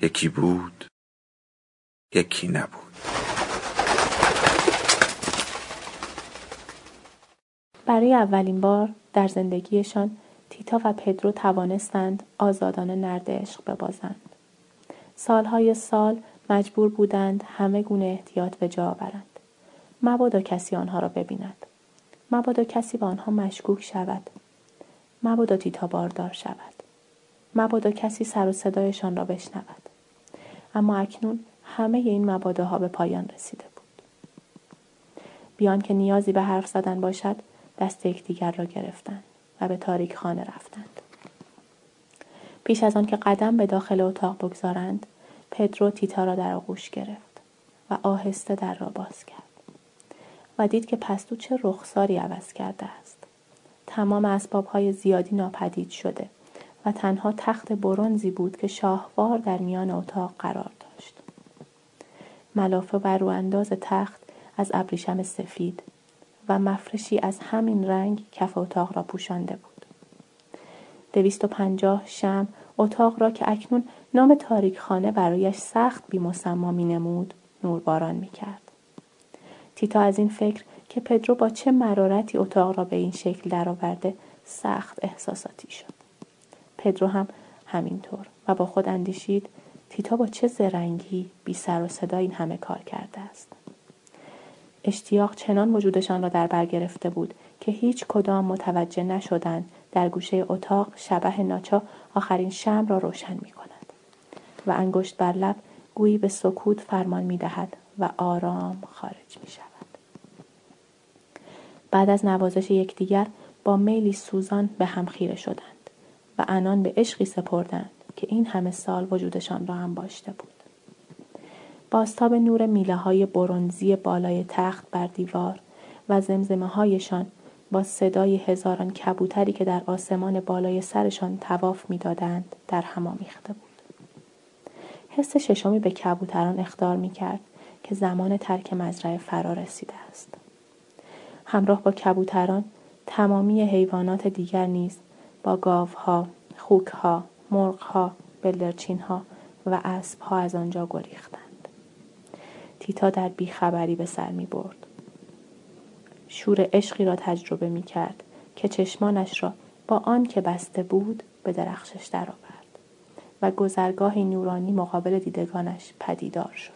یکی بود یکی نبود برای اولین بار در زندگیشان تیتا و پدرو توانستند آزادانه نرد عشق ببازند. سالهای سال مجبور بودند همه گونه احتیاط به جا آورند. مبادا کسی آنها را ببیند. مبادا کسی به آنها مشکوک شود. مبادا تیتا باردار شود. مبادا کسی سر و صدایشان را بشنود. اما اکنون همه این مباداها به پایان رسیده بود. بیان که نیازی به حرف زدن باشد دست یکدیگر را گرفتند و به تاریک خانه رفتند. پیش از آن که قدم به داخل اتاق بگذارند پدرو تیتا را در آغوش گرفت و آهسته در را باز کرد و دید که پستو چه رخساری عوض کرده است تمام اسبابهای زیادی ناپدید شده و تنها تخت برونزی بود که شاهوار در میان اتاق قرار داشت. ملافه و انداز تخت از ابریشم سفید و مفرشی از همین رنگ کف اتاق را پوشانده بود. دویست و پنجاه شم اتاق را که اکنون نام تاریک خانه برایش سخت بیمسما می نمود نورباران می کرد. تیتا از این فکر که پدرو با چه مرارتی اتاق را به این شکل درآورده سخت احساساتی شد. پدرو هم همینطور و با خود اندیشید تیتا با چه زرنگی بی سر و صدا این همه کار کرده است. اشتیاق چنان وجودشان را در بر گرفته بود که هیچ کدام متوجه نشدند در گوشه اتاق شبه ناچا آخرین شم را روشن می کند و انگشت بر لب گویی به سکوت فرمان می دهد و آرام خارج می شود. بعد از نوازش یکدیگر با میلی سوزان به هم خیره شدند. و انان به عشقی سپردند که این همه سال وجودشان را هم باشته بود. باستاب نور میله های برونزی بالای تخت بر دیوار و زمزمه هایشان با صدای هزاران کبوتری که در آسمان بالای سرشان تواف می‌دادند در هم آمیخته بود. حس ششمی به کبوتران اخطار می کرد که زمان ترک مزرعه فرا رسیده است. همراه با کبوتران تمامی حیوانات دیگر نیز با گاوها، خوکها، مرغها، بلدرچینها و اسبها از آنجا گریختند. تیتا در بیخبری به سر می برد. شور عشقی را تجربه می کرد که چشمانش را با آن که بسته بود به درخشش درآورد و گذرگاهی نورانی مقابل دیدگانش پدیدار شد.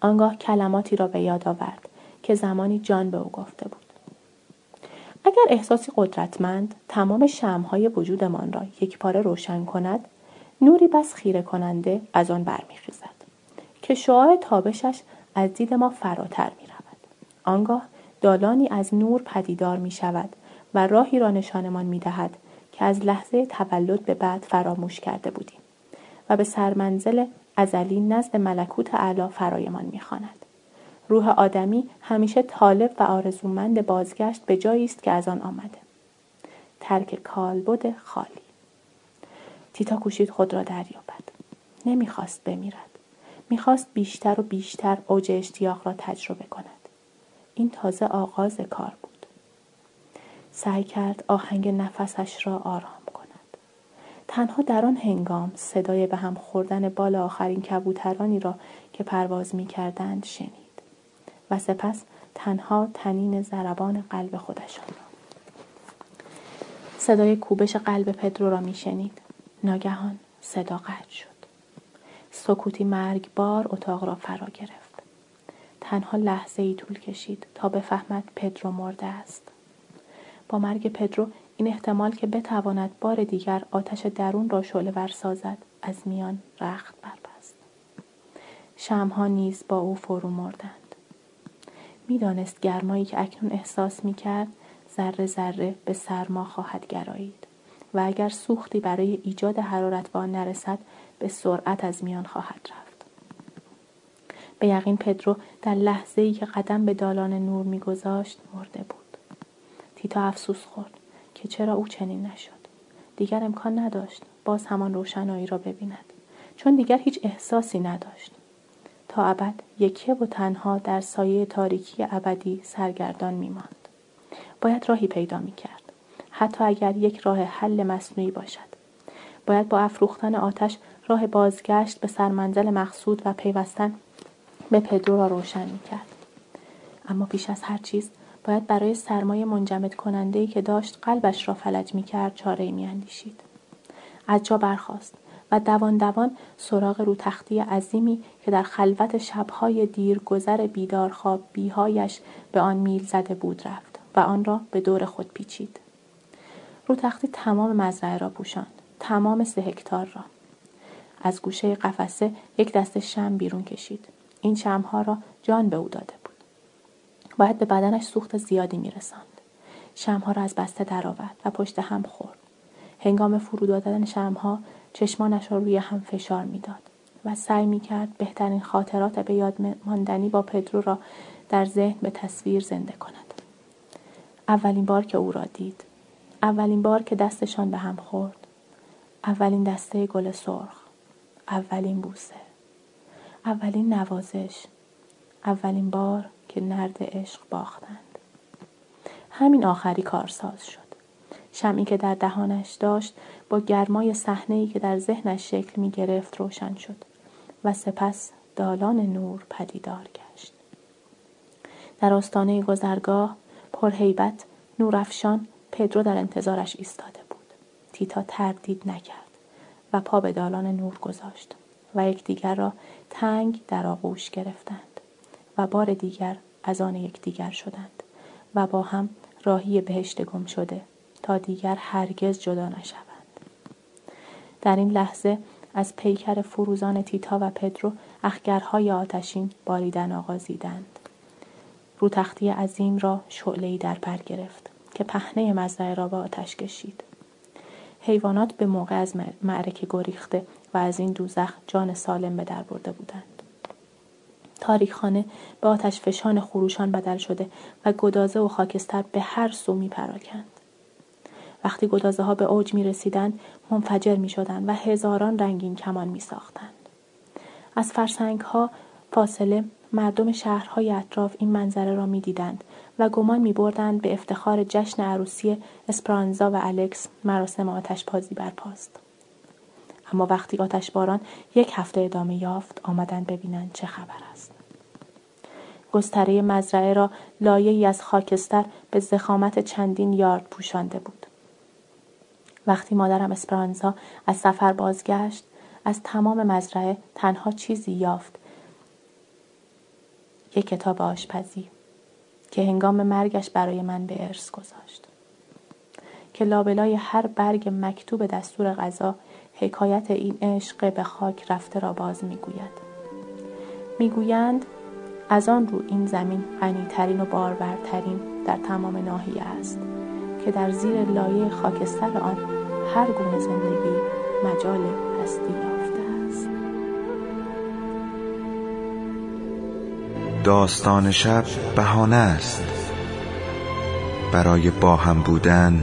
آنگاه کلماتی را به یاد آورد که زمانی جان به او گفته بود. اگر احساسی قدرتمند تمام شمهای وجودمان را یک پاره روشن کند نوری بس خیره کننده از آن برمیخیزد که شعاع تابشش از دید ما فراتر می رود. آنگاه دالانی از نور پدیدار می شود و راهی را نشانمان می دهد که از لحظه تولد به بعد فراموش کرده بودیم و به سرمنزل ازلی نزد ملکوت اعلی فرایمان می خاند. روح آدمی همیشه طالب و آرزومند بازگشت به جایی است که از آن آمده. ترک کالبد خالی. تیتا کوشید خود را دریابد. نمی‌خواست بمیرد. می‌خواست بیشتر و بیشتر اوج اشتیاق را تجربه کند. این تازه آغاز کار بود. سعی کرد آهنگ نفسش را آرام کند. تنها در آن هنگام صدای به هم خوردن بال آخرین کبوترانی را که پرواز می‌کردند شنید. سپس تنها تنین زربان قلب خودشان را. صدای کوبش قلب پدرو را میشنید. ناگهان صدا قطع شد. سکوتی مرگبار اتاق را فرا گرفت. تنها لحظه ای طول کشید تا بفهمد پدرو مرده است. با مرگ پدرو این احتمال که بتواند بار دیگر آتش درون را شعله ور سازد از میان رخت بربست. شمها نیز با او فرو مردند. می‌دانست گرمایی که اکنون احساس می کرد ذره ذره به سرما خواهد گرایید و اگر سوختی برای ایجاد حرارت به آن نرسد به سرعت از میان خواهد رفت. به یقین پدرو در لحظه ای که قدم به دالان نور میگذاشت مرده بود. تیتا افسوس خورد که چرا او چنین نشد. دیگر امکان نداشت باز همان روشنایی را ببیند چون دیگر هیچ احساسی نداشت. تا ابد یکه و تنها در سایه تاریکی ابدی سرگردان میماند. باید راهی پیدا می‌کرد. حتی اگر یک راه حل مصنوعی باشد. باید با افروختن آتش راه بازگشت به سرمنزل مقصود و پیوستن به پدرو را روشن می‌کرد. اما پیش از هر چیز باید برای سرمایه منجمد کننده که داشت قلبش را فلج می‌کرد چاره می اندیشید. از جا برخاست. دوان دوان سراغ رو تختی عظیمی که در خلوت شبهای بیدار خواب بیهایش به آن میل زده بود رفت و آن را به دور خود پیچید. رو تختی تمام مزرعه را پوشاند. تمام سه هکتار را. از گوشه قفسه یک دست شم بیرون کشید. این شمها را جان به او داده بود. باید به بدنش سوخت زیادی میرساند. شمها را از بسته درآورد و پشت هم خورد. هنگام فرو دادن شمها چشمانش را روی هم فشار می‌داد و سعی می کرد بهترین خاطرات به یاد ماندنی با پدرو را در ذهن به تصویر زنده کند. اولین بار که او را دید. اولین بار که دستشان به هم خورد. اولین دسته گل سرخ. اولین بوسه. اولین نوازش. اولین بار که نرد عشق باختند. همین آخری کارساز شد. شمعی که در دهانش داشت با گرمای صحنه‌ای که در ذهنش شکل می گرفت روشن شد و سپس دالان نور پدیدار گشت. در آستانه گذرگاه پرهیبت نورافشان پدرو در انتظارش ایستاده بود. تیتا تردید نکرد و پا به دالان نور گذاشت و یکدیگر را تنگ در آغوش گرفتند و بار دیگر از آن یکدیگر شدند و با هم راهی بهشت گم شده تا دیگر هرگز جدا نشوند. در این لحظه از پیکر فروزان تیتا و پدرو اخگرهای آتشین باریدن آغازیدند. رو تختی عظیم را شعلهای در پر گرفت که پهنه مزرعه را به آتش کشید. حیوانات به موقع از معرکه گریخته و از این دوزخ جان سالم به در برده بودند. تاریخخانه به آتش فشان خروشان بدل شده و گدازه و خاکستر به هر سو می پراکند. وقتی گدازه ها به اوج می رسیدند منفجر می شدند و هزاران رنگین کمان می ساختند. از فرسنگ ها فاصله مردم شهرهای اطراف این منظره را می دیدند و گمان می بردند به افتخار جشن عروسی اسپرانزا و الکس مراسم آتش پازی برپاست. اما وقتی آتش باران یک هفته ادامه یافت آمدند ببینند چه خبر است. گستره مزرعه را لایه از خاکستر به زخامت چندین یارد پوشانده بود. وقتی مادرم اسپرانزا از سفر بازگشت از تمام مزرعه تنها چیزی یافت. یک کتاب آشپزی که هنگام مرگش برای من به ارث گذاشت. که لابلای هر برگ مکتوب دستور غذا حکایت این عشق به خاک رفته را باز می‌گوید. می‌گویند از آن رو این زمین غنیترین و بارورترین در تمام ناحیه است که در زیر لایه خاکستر آن هر گونه زندگی مجال هستی یافته است. داستان شب بهانه است. برای با هم بودن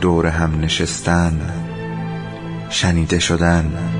دور هم نشستن شنیده شدن.